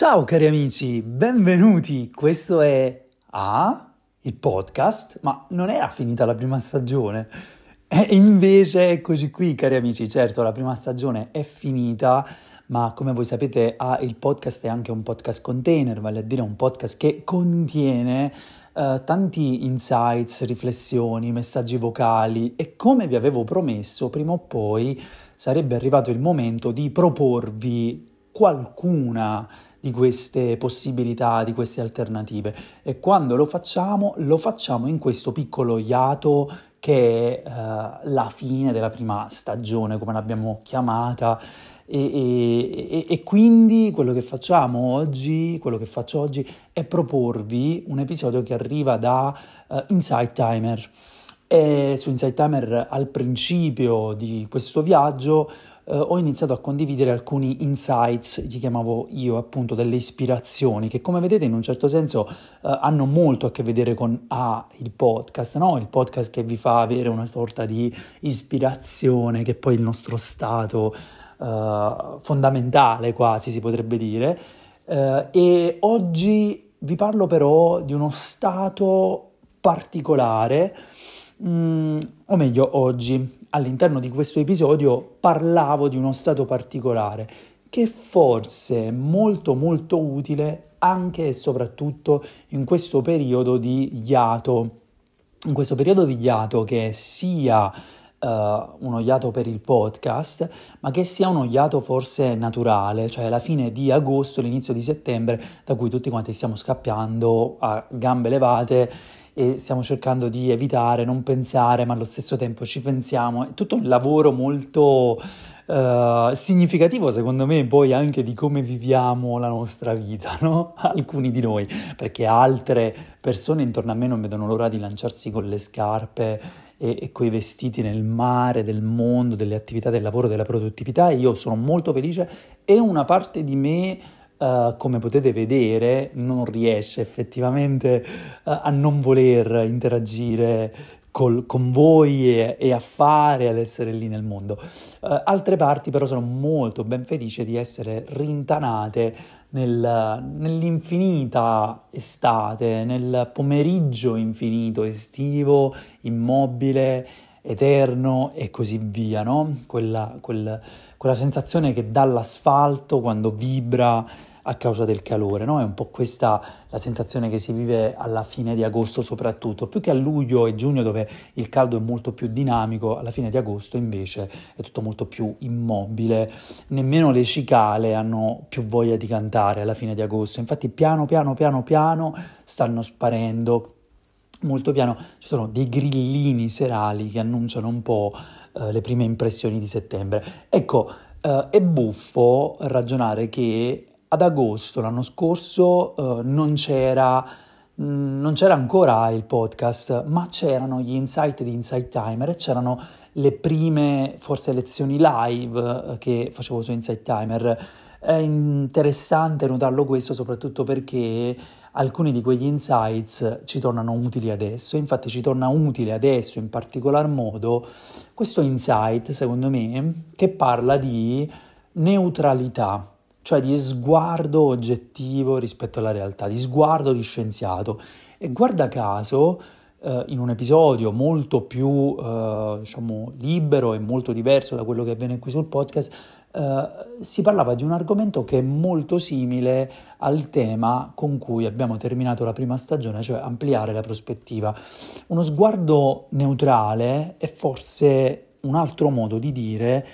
Ciao cari amici, benvenuti. Questo è Ah, il podcast, ma non era finita la prima stagione. E invece eccoci qui, cari amici. Certo, la prima stagione è finita, ma come voi sapete, Ah, il podcast è anche un podcast container, vale a dire un podcast che contiene Uh, tanti insights, riflessioni, messaggi vocali e come vi avevo promesso, prima o poi sarebbe arrivato il momento di proporvi qualcuna di queste possibilità, di queste alternative e quando lo facciamo lo facciamo in questo piccolo iato che è uh, la fine della prima stagione, come l'abbiamo chiamata. E, e, e, quindi quello che facciamo oggi, quello che faccio oggi è proporvi un episodio che arriva da uh, Insight Timer. E su Insight Timer al principio di questo viaggio eh, ho iniziato a condividere alcuni insights, li chiamavo io appunto delle ispirazioni, che come vedete in un certo senso eh, hanno molto a che vedere con A, il podcast, no? il podcast che vi fa avere una sorta di ispirazione, che è poi il nostro stato eh, fondamentale quasi si potrebbe dire. Eh, e oggi vi parlo però di uno stato particolare, mm, o meglio oggi, all'interno di questo episodio parlavo di uno stato particolare che forse è molto molto utile anche e soprattutto in questo periodo di iato, in questo periodo di iato che sia Uh, uno iato per il podcast, ma che sia uno iato forse naturale, cioè la fine di agosto, l'inizio di settembre, da cui tutti quanti stiamo scappiando a gambe levate e stiamo cercando di evitare, non pensare, ma allo stesso tempo ci pensiamo. È tutto un lavoro molto uh, significativo, secondo me, poi anche di come viviamo la nostra vita, no? Alcuni di noi, perché altre persone intorno a me non vedono l'ora di lanciarsi con le scarpe e, e coi vestiti nel mare del mondo, delle attività del lavoro, della produttività e io sono molto felice e una parte di me Uh, come potete vedere, non riesce effettivamente uh, a non voler interagire col, con voi e, e, a fare, ad essere lì nel mondo. Uh, altre parti però sono molto ben felice di essere rintanate nel, nell'infinita estate, nel pomeriggio infinito estivo, immobile, eterno e così via, no? Quella, quel, quella sensazione che dà l'asfalto quando vibra a causa del calore, no? È un po' questa la sensazione che si vive alla fine di agosto soprattutto, più che a luglio e giugno dove il caldo è molto più dinamico, alla fine di agosto invece è tutto molto più immobile, nemmeno le cicale hanno più voglia di cantare alla fine di agosto, infatti piano piano piano piano stanno sparendo molto piano ci sono dei grillini serali che annunciano un po' eh, le prime impressioni di settembre. Ecco, eh, è buffo ragionare che ad agosto l'anno scorso uh, non c'era mm, non c'era ancora il podcast, ma c'erano gli insight di Insight Timer e c'erano le prime, forse, lezioni live eh, che facevo su Insight Timer. È interessante notarlo questo soprattutto perché alcuni di quegli insights ci tornano utili adesso, infatti ci torna utile adesso in particolar modo questo insight, secondo me, che parla di neutralità cioè di sguardo oggettivo rispetto alla realtà, di sguardo di scienziato. E guarda caso, eh, in un episodio molto più, eh, diciamo, libero e molto diverso da quello che avviene qui sul podcast, eh, si parlava di un argomento che è molto simile al tema con cui abbiamo terminato la prima stagione, cioè ampliare la prospettiva. Uno sguardo neutrale è forse un altro modo di dire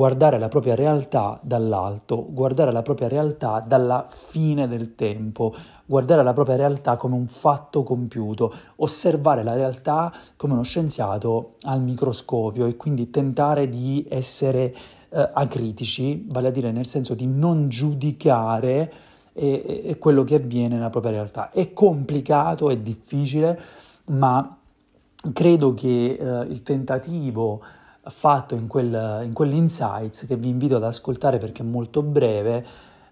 guardare la propria realtà dall'alto, guardare la propria realtà dalla fine del tempo, guardare la propria realtà come un fatto compiuto, osservare la realtà come uno scienziato al microscopio e quindi tentare di essere eh, acritici, vale a dire nel senso di non giudicare eh, eh, quello che avviene nella propria realtà. È complicato, è difficile, ma credo che eh, il tentativo fatto in, quel, in quell'insights che vi invito ad ascoltare perché è molto breve,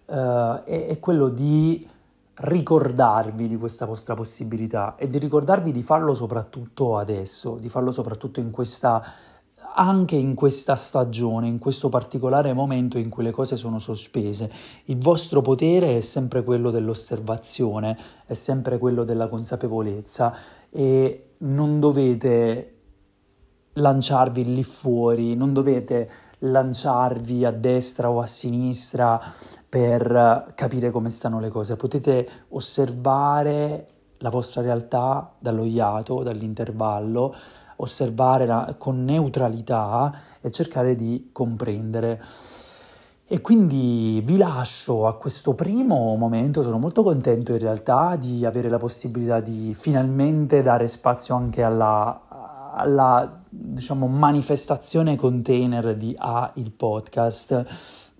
eh, è, è quello di ricordarvi di questa vostra possibilità e di ricordarvi di farlo soprattutto adesso, di farlo soprattutto in questa anche in questa stagione, in questo particolare momento in cui le cose sono sospese. Il vostro potere è sempre quello dell'osservazione, è sempre quello della consapevolezza e non dovete lanciarvi lì fuori, non dovete lanciarvi a destra o a sinistra per capire come stanno le cose, potete osservare la vostra realtà dallo iato, dall'intervallo, osservare la, con neutralità e cercare di comprendere. E quindi vi lascio a questo primo momento, sono molto contento in realtà di avere la possibilità di finalmente dare spazio anche alla, alla diciamo, manifestazione container di A, il podcast.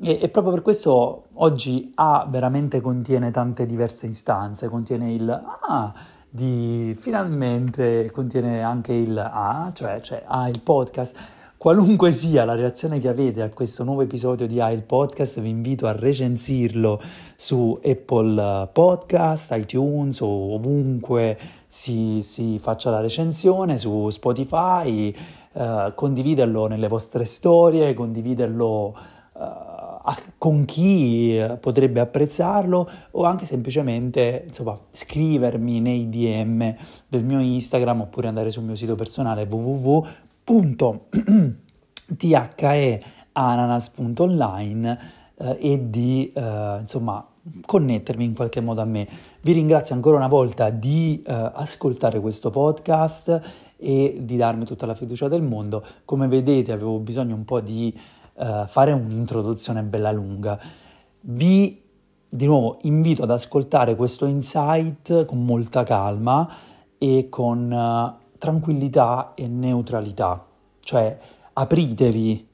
E, e, proprio per questo oggi A veramente contiene tante diverse istanze, contiene il Ah, di finalmente contiene anche il A, cioè, cioè A il podcast. Qualunque sia la reazione che avete a questo nuovo episodio di A il podcast, vi invito a recensirlo su Apple Podcast, iTunes o ovunque si, si faccia la recensione, su Spotify, eh, condividerlo nelle vostre storie, condividerlo eh, con chi potrebbe apprezzarlo o anche semplicemente insomma, scrivermi nei DM del mio Instagram oppure andare sul mio sito personale www.theananas.online eh, e di eh, insomma connettermi in qualche modo a me. Vi ringrazio ancora una volta di eh, ascoltare questo podcast e di darmi tutta la fiducia del mondo. Come vedete avevo bisogno un po' di uh, fare un'introduzione bella lunga. Vi di nuovo invito ad ascoltare questo insight con molta calma e con uh, tranquillità e neutralità, cioè apritevi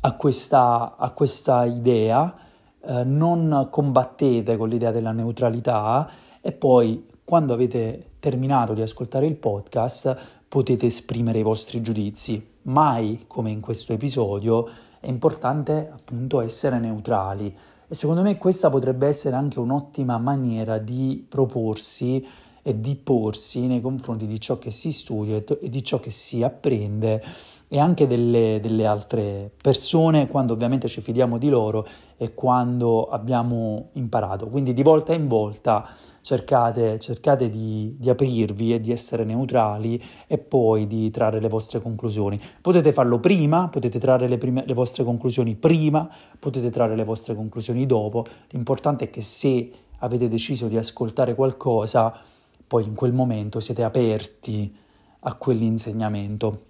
a questa, a questa idea, uh, non combattete con l'idea della neutralità e poi quando avete terminato di ascoltare il podcast potete esprimere i vostri giudizi, mai come in questo episodio è importante appunto essere neutrali. E secondo me questa potrebbe essere anche un'ottima maniera di proporsi e di porsi nei confronti di ciò che si studia e di ciò che si apprende e anche delle, delle, altre persone quando ovviamente ci fidiamo di loro e quando abbiamo imparato. Quindi di volta in volta cercate, cercate di, di, aprirvi e di essere neutrali e poi di trarre le vostre conclusioni. Potete farlo prima, potete trarre le, prime, le vostre conclusioni prima, potete trarre le vostre conclusioni dopo. L'importante è che se avete deciso di ascoltare qualcosa, poi in quel momento siete aperti a quell'insegnamento.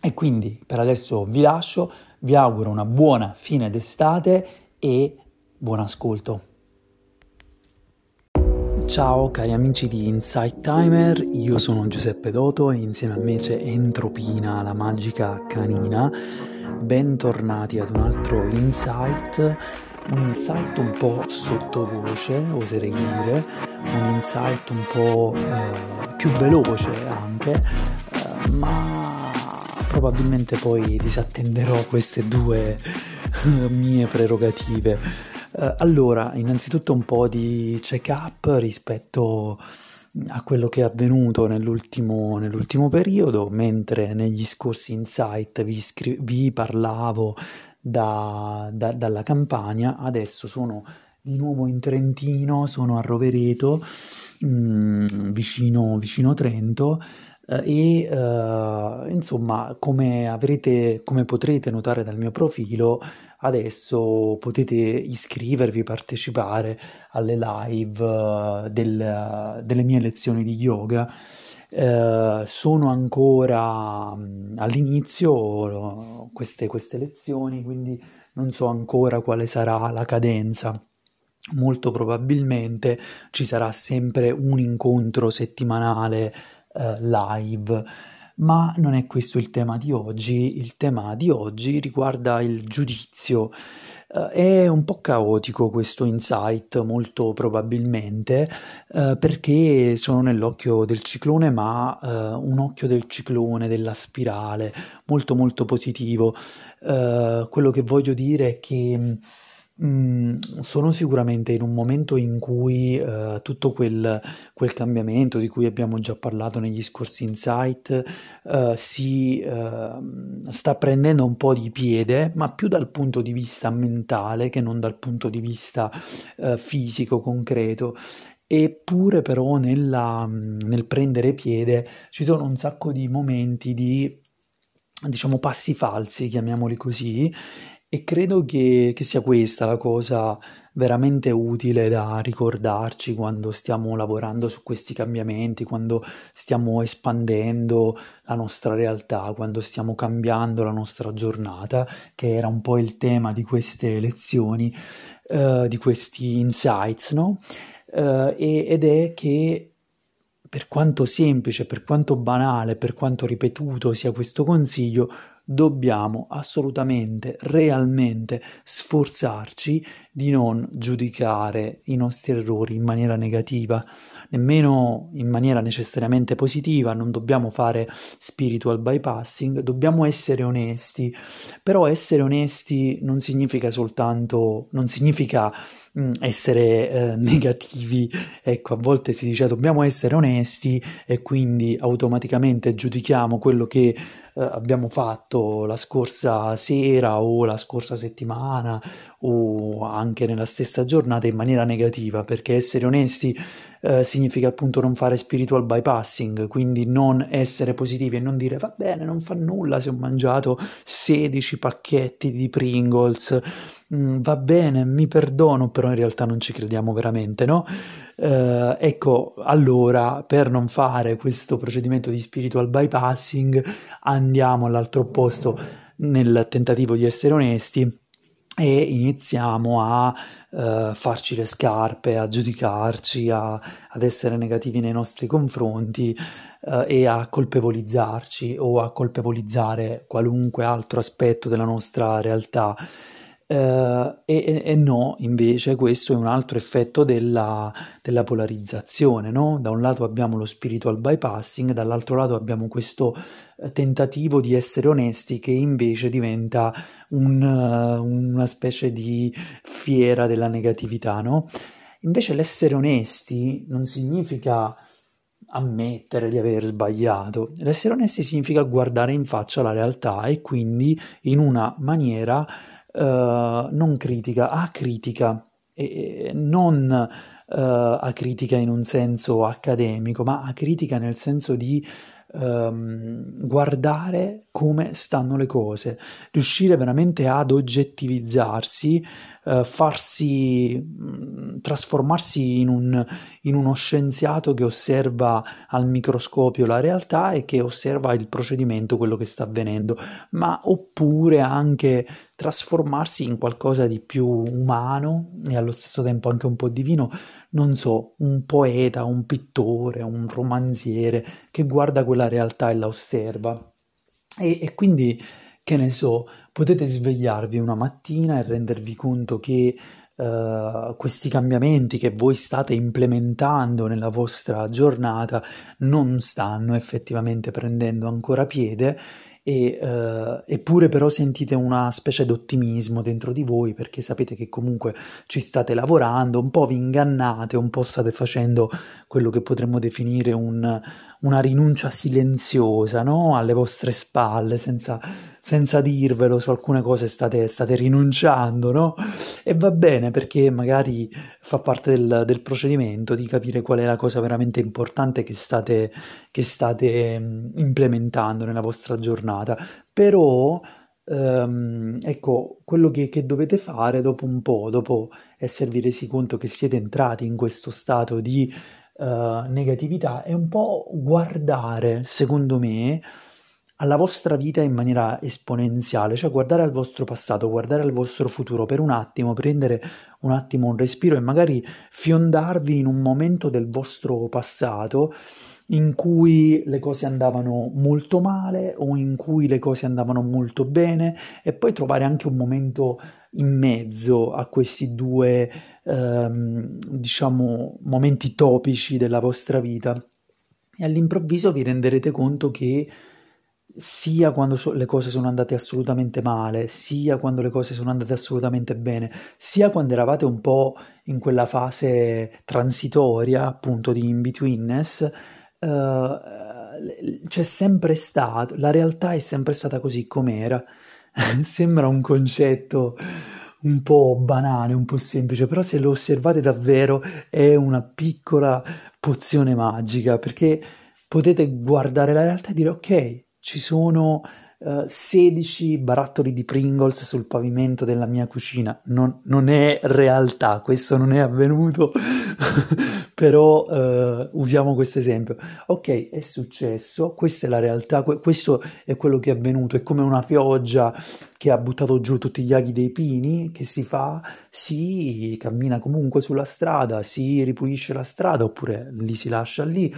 E quindi per adesso vi lascio, vi auguro una buona fine d'estate e buon ascolto. Ciao cari amici di Insight Timer, io sono Giuseppe Doto e insieme a me c'è Entropina, la magica canina. Bentornati ad un altro insight, un insight un po' sottovoce, oserei dire, un insight un po' eh, più veloce anche, eh, ma probabilmente poi disattenderò queste due mie prerogative. Uh, allora, innanzitutto un po' di check-up rispetto a quello che è avvenuto nell'ultimo, nell'ultimo periodo, mentre negli scorsi insight vi, scri- vi parlavo da, da, dalla campagna, adesso sono di nuovo in Trentino, sono a Rovereto, mh, mm, vicino, vicino Trento, eh, e uh, insomma come avrete come potrete notare dal mio profilo adesso potete iscrivervi partecipare alle live uh, del, delle mie lezioni di yoga uh, sono ancora um, all'inizio queste, queste lezioni quindi non so ancora quale sarà la cadenza molto probabilmente ci sarà sempre un incontro settimanale eh, live. Ma non è questo il tema di oggi, il tema di oggi riguarda il giudizio. Uh, è un po' caotico questo insight, molto probabilmente, uh, perché sono nell'occhio del ciclone, ma uh, un occhio del ciclone, della spirale, molto molto positivo. quello che voglio dire è che Mm, sono sicuramente in un momento in cui uh, tutto quel, quel, cambiamento di cui abbiamo già parlato negli scorsi insight uh, si uh, sta prendendo un po' di piede, ma più dal punto di vista mentale che non dal punto di vista fisico, concreto. Eppure però nella, nel prendere piede ci sono un sacco di momenti di diciamo passi falsi, chiamiamoli così, e credo che, che, sia questa la cosa veramente utile da ricordarci quando stiamo lavorando su questi cambiamenti, quando stiamo espandendo la nostra realtà, quando stiamo cambiando la nostra giornata, che era un po' il tema di queste lezioni, uh, di questi insights, no? Uh, ed è che per quanto semplice, per quanto banale, per quanto ripetuto sia questo consiglio, dobbiamo assolutamente, realmente sforzarci di non giudicare i nostri errori in maniera negativa, nemmeno in maniera necessariamente positiva, non dobbiamo fare spiritual bypassing, dobbiamo essere onesti, però essere onesti non significa soltanto, non significa mm, essere eh, negativi, ecco, a volte si dice dobbiamo essere onesti e quindi automaticamente giudichiamo quello che eh, abbiamo fatto la scorsa sera o la scorsa settimana o anche nella stessa giornata in maniera negativa, perché essere onesti eh, significa appunto non fare spiritual bypassing, quindi non essere positivi e non dire va bene, non fa nulla se ho mangiato 16 pacchetti di Pringles, va bene, mi perdono, però in realtà non ci crediamo veramente, no? Eh, ecco, allora per non fare questo procedimento di spiritual bypassing andiamo all'altro posto nel tentativo di essere onesti e iniziamo a uh, farci le scarpe, a giudicarci, a, ad essere negativi nei nostri confronti uh, e a colpevolizzarci o a colpevolizzare qualunque altro aspetto della nostra realtà. Uh, e, e, no, invece, questo è un altro effetto della, della polarizzazione. No? Da un lato abbiamo lo spiritual bypassing, dall'altro lato abbiamo questo eh, tentativo di essere onesti che invece diventa un, uh, una specie di fiera della negatività. No? Invece l'essere onesti non significa ammettere di aver sbagliato. L'essere onesti significa guardare in faccia la realtà e quindi in una maniera uh, non critica, acritica, e non uh, acritica in un senso accademico, ma acritica nel senso di um, guardare come stanno le cose, riuscire veramente ad oggettivizzarsi, uh, farsi mh, trasformarsi in, un, in uno scienziato che osserva al microscopio la realtà e che osserva il procedimento, quello che sta avvenendo, ma oppure anche trasformarsi in qualcosa di più umano e allo stesso tempo anche un po' divino non so, un poeta, un pittore, un romanziere che guarda quella realtà e la osserva. E, e quindi, che ne so, potete svegliarvi una mattina e rendervi conto che Uh, questi cambiamenti che voi state implementando nella vostra giornata non stanno effettivamente prendendo ancora piede e, uh, eppure però sentite una specie d'ottimismo dentro di voi perché sapete che comunque ci state lavorando, un po' vi ingannate, un po' state facendo quello che potremmo definire un, una rinuncia silenziosa no? alle vostre spalle, senza, senza dirvelo su alcune cose state, state rinunciando, no? E va bene perché magari fa parte del, del, procedimento di capire qual è la cosa veramente importante che state, che state mm, implementando nella vostra giornata. Però Um, ecco, quello che, che, dovete fare dopo un po', dopo esservi resi conto che siete entrati in questo stato di uh, negatività, è un po' guardare, secondo me, alla vostra vita in maniera esponenziale, cioè guardare al vostro passato, guardare al vostro futuro per un attimo, prendere un attimo un respiro e magari fiondarvi in un momento del vostro passato in cui le cose andavano molto male o in cui le cose andavano molto bene e poi trovare anche un momento in mezzo a questi due ehm, diciamo momenti topici della vostra vita. E all'improvviso vi renderete conto che sia quando so- le cose sono andate assolutamente male, sia quando le cose sono andate assolutamente bene, sia quando eravate un po' in quella fase transitoria, appunto di in-betweenness, uh, c'è sempre stato, la realtà è sempre stata così com'era. Sembra un concetto un po' banale, un po' semplice, però se lo osservate davvero è una piccola pozione magica, perché potete guardare la realtà e dire ok, ci sono uh, eh, 16 barattoli di Pringles sul pavimento della mia cucina. Non, non è realtà, questo non è avvenuto, però uh, usiamo questo esempio. Ok, è successo, questa è la realtà, questo è quello che è avvenuto, è come una pioggia che ha buttato giù tutti gli aghi dei pini, che si fa? Si cammina comunque sulla strada, si ripulisce la strada oppure li si lascia lì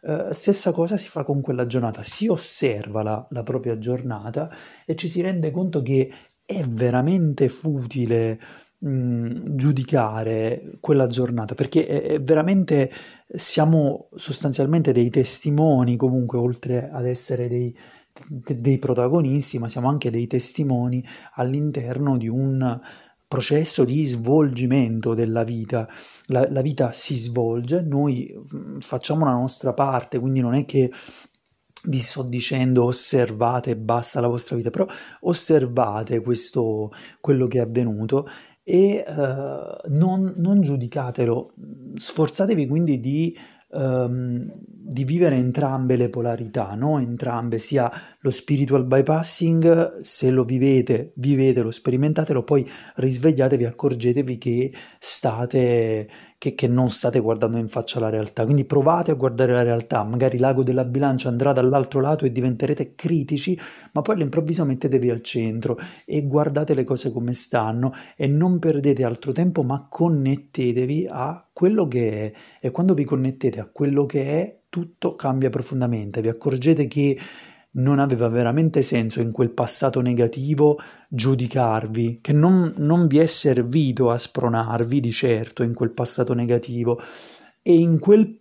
Uh, stessa cosa si fa con quella giornata, si osserva la, la, propria giornata e ci si rende conto che è veramente futile mh, giudicare quella giornata perché è, è veramente siamo sostanzialmente dei testimoni comunque oltre ad essere dei, dei protagonisti ma siamo anche dei testimoni all'interno di un processo di svolgimento della vita. La, la, vita si svolge, noi mm, facciamo la nostra parte, quindi non è che vi sto dicendo osservate e basta la vostra vita, però osservate questo, quello che è avvenuto e uh, non, non giudicatelo, sforzatevi quindi di um, di vivere entrambe le polarità, no? entrambe, sia lo spiritual bypassing, se lo vivete, vivetelo, sperimentatelo, poi risvegliatevi, accorgetevi che state che, che, non state guardando in faccia la realtà. Quindi provate a guardare la realtà, magari l'ago della bilancia andrà dall'altro lato e diventerete critici, ma poi all'improvviso mettetevi al centro e guardate le cose come stanno e non perdete altro tempo, ma connettetevi a quello che è. E quando vi connettete a quello che è, tutto cambia profondamente. Vi accorgete che non aveva veramente senso in quel passato negativo giudicarvi, che non, non vi è servito a spronarvi di certo in quel passato negativo e in quel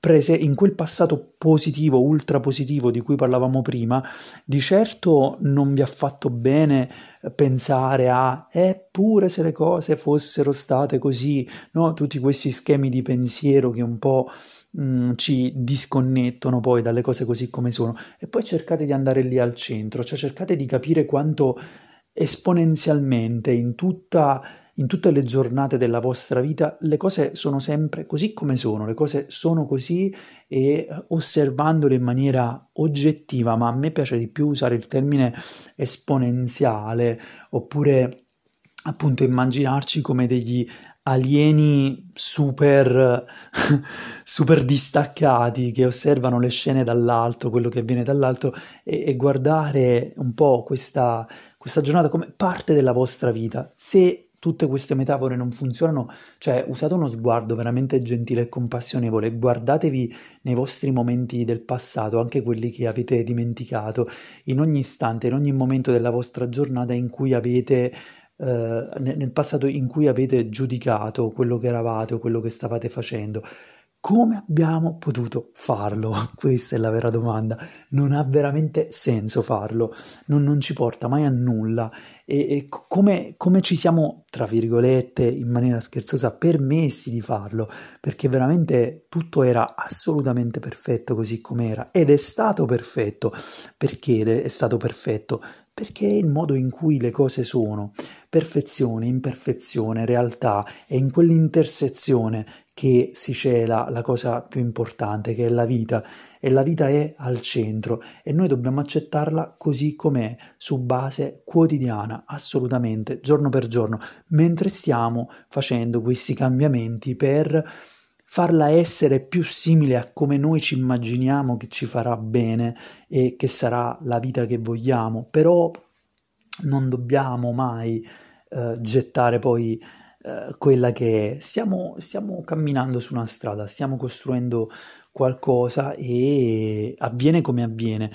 prese in quel passato positivo, ultra positivo di cui parlavamo prima, di certo non vi ha fatto bene pensare a eppure se le cose fossero state così, no? Tutti questi schemi di pensiero che un po' Mm, ci disconnettono poi dalle cose così come sono. E poi cercate di andare lì al centro, cioè cercate di capire quanto esponenzialmente in, tutta, in tutte le giornate della vostra vita le cose sono sempre così come sono, le cose sono così e osservandole in maniera oggettiva, ma a me piace di più usare il termine esponenziale oppure appunto immaginarci come degli alieni super, super distaccati che osservano le scene dall'alto, quello che avviene dall'alto e, e guardare un po' questa, questa giornata come parte della vostra vita. Se tutte queste metafore non funzionano, cioè usate uno sguardo veramente gentile e compassionevole, guardatevi nei vostri momenti del passato, anche quelli che avete dimenticato, in ogni istante, in ogni momento della vostra giornata in cui avete eh, nel passato in cui avete giudicato quello che eravate o quello che stavate facendo. Come abbiamo potuto farlo? Questa è la vera domanda. Non ha veramente senso farlo, non, non ci porta mai a nulla. E, e come, come, ci siamo, tra virgolette, in maniera scherzosa, permessi di farlo? Perché veramente tutto era assolutamente perfetto così com'era ed è stato perfetto. Perché è stato perfetto? Perché è il modo in cui le cose sono. Perfezione, imperfezione, realtà, è in quell'intersezione che si cela la cosa più importante, che è la vita, e la vita è al centro e noi dobbiamo accettarla così com'è, su base quotidiana, assolutamente, giorno per giorno, mentre stiamo facendo questi cambiamenti per farla essere più simile a come noi ci immaginiamo che ci farà bene e che sarà la vita che vogliamo, però non dobbiamo mai eh, gettare poi eh, quella che è. Stiamo, stiamo camminando su una strada, stiamo costruendo qualcosa e avviene come avviene.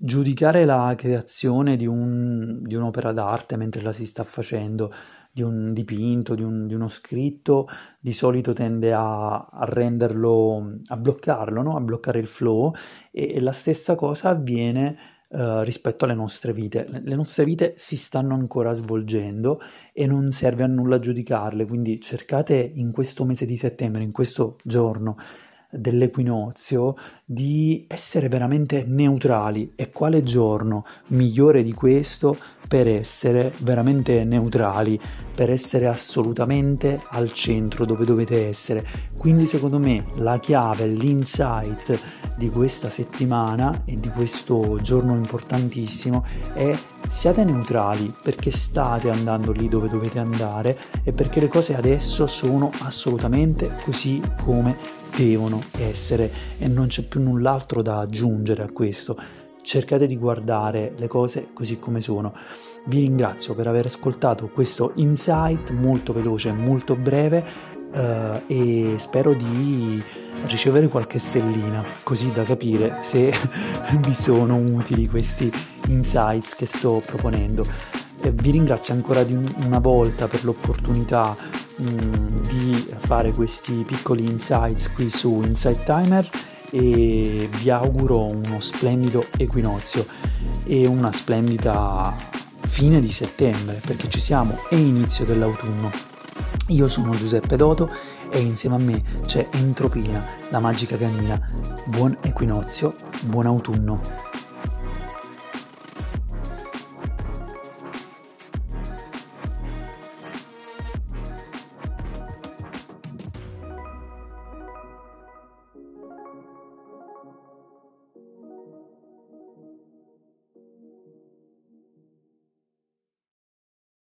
Giudicare la creazione di, un, di un'opera d'arte mentre la si sta facendo, di un dipinto, di, un, di uno scritto, di solito tende a, a renderlo, a bloccarlo, no? a bloccare il flow e, e la stessa cosa avviene Uh, rispetto alle nostre vite. Le nostre vite si stanno ancora svolgendo e non serve a nulla giudicarle, quindi cercate in questo mese di settembre, in questo giorno, dell'equinozio di essere veramente neutrali e quale giorno migliore di questo per essere veramente neutrali, per essere assolutamente al centro dove dovete essere. Quindi secondo me la chiave, l'insight di questa settimana e di questo giorno importantissimo è siate neutrali perché state andando lì dove dovete andare e perché le cose adesso sono assolutamente così come devono essere e non c'è più null'altro da aggiungere a questo. Cercate di guardare le cose così come sono. Vi ringrazio per aver ascoltato questo insight molto veloce, molto breve uh, e spero di ricevere qualche stellina così da capire se vi sono utili questi insights che sto proponendo. E vi ringrazio ancora di una volta per l'opportunità Mm, di fare questi piccoli insights qui su Insight Timer e vi auguro uno splendido equinozio e una splendida fine di settembre perché ci siamo e inizio dell'autunno. Io sono Giuseppe Doto e insieme a me c'è Entropina, la magica canina. Buon equinozio, buon autunno.